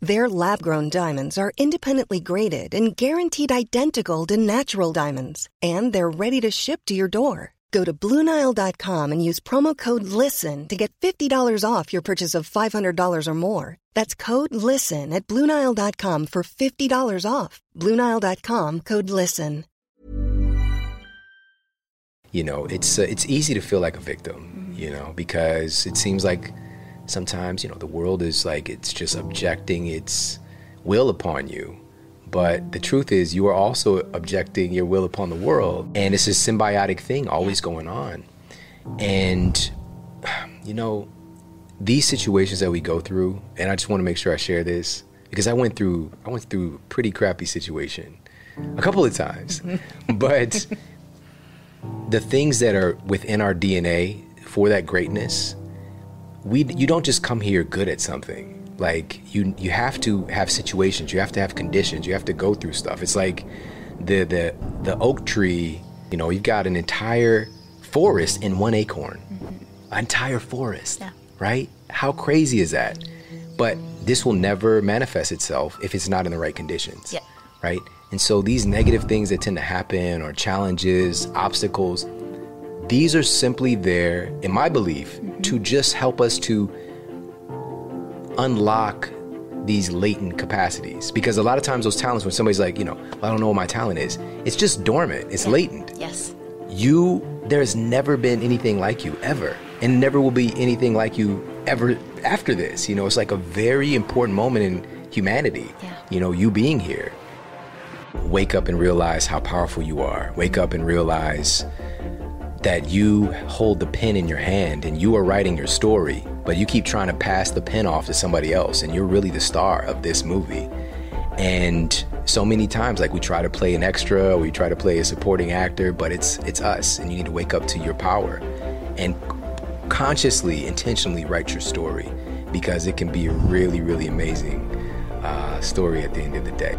Their lab-grown diamonds are independently graded and guaranteed identical to natural diamonds, and they're ready to ship to your door. Go to Bluenile.com and use promo code LISTEN to get $50 off your purchase of $500 or more. That's code LISTEN at Bluenile.com for $50 off. Bluenile.com code LISTEN. You know, it's uh, it's easy to feel like a victim, you know, because it seems like sometimes, you know, the world is like it's just objecting its will upon you. But the truth is, you are also objecting your will upon the world. And it's a symbiotic thing always going on. And, you know, these situations that we go through, and I just want to make sure I share this because I went through I went through a pretty crappy situation a couple of times. but the things that are within our DNA for that greatness, we you don't just come here good at something like you you have to have situations you have to have conditions you have to go through stuff it's like the the the oak tree you know you've got an entire forest in one acorn mm-hmm. entire forest yeah. right how crazy is that but this will never manifest itself if it's not in the right conditions yeah. right and so these negative things that tend to happen or challenges obstacles these are simply there in my belief mm-hmm. To just help us to unlock these latent capacities. Because a lot of times those talents when somebody's like you know well, i don't know what my talent is it's just dormant it's yeah. latent. Yes. You there's never been anything like you ever. And never will be anything like you ever after this you know? It's like a very important moment in humanity yeah. you know you being here. Wake up and realize how powerful you are. Wake up and realize that you hold the pen in your hand and you are writing your story, but you keep trying to pass the pen off to somebody else, and you're really the star of this movie. And so many times, like we try to play an extra, or we try to play a supporting actor, but it's it's us, and you need to wake up to your power and consciously, intentionally write your story because it can be a really, really amazing uh, story at the end of the day.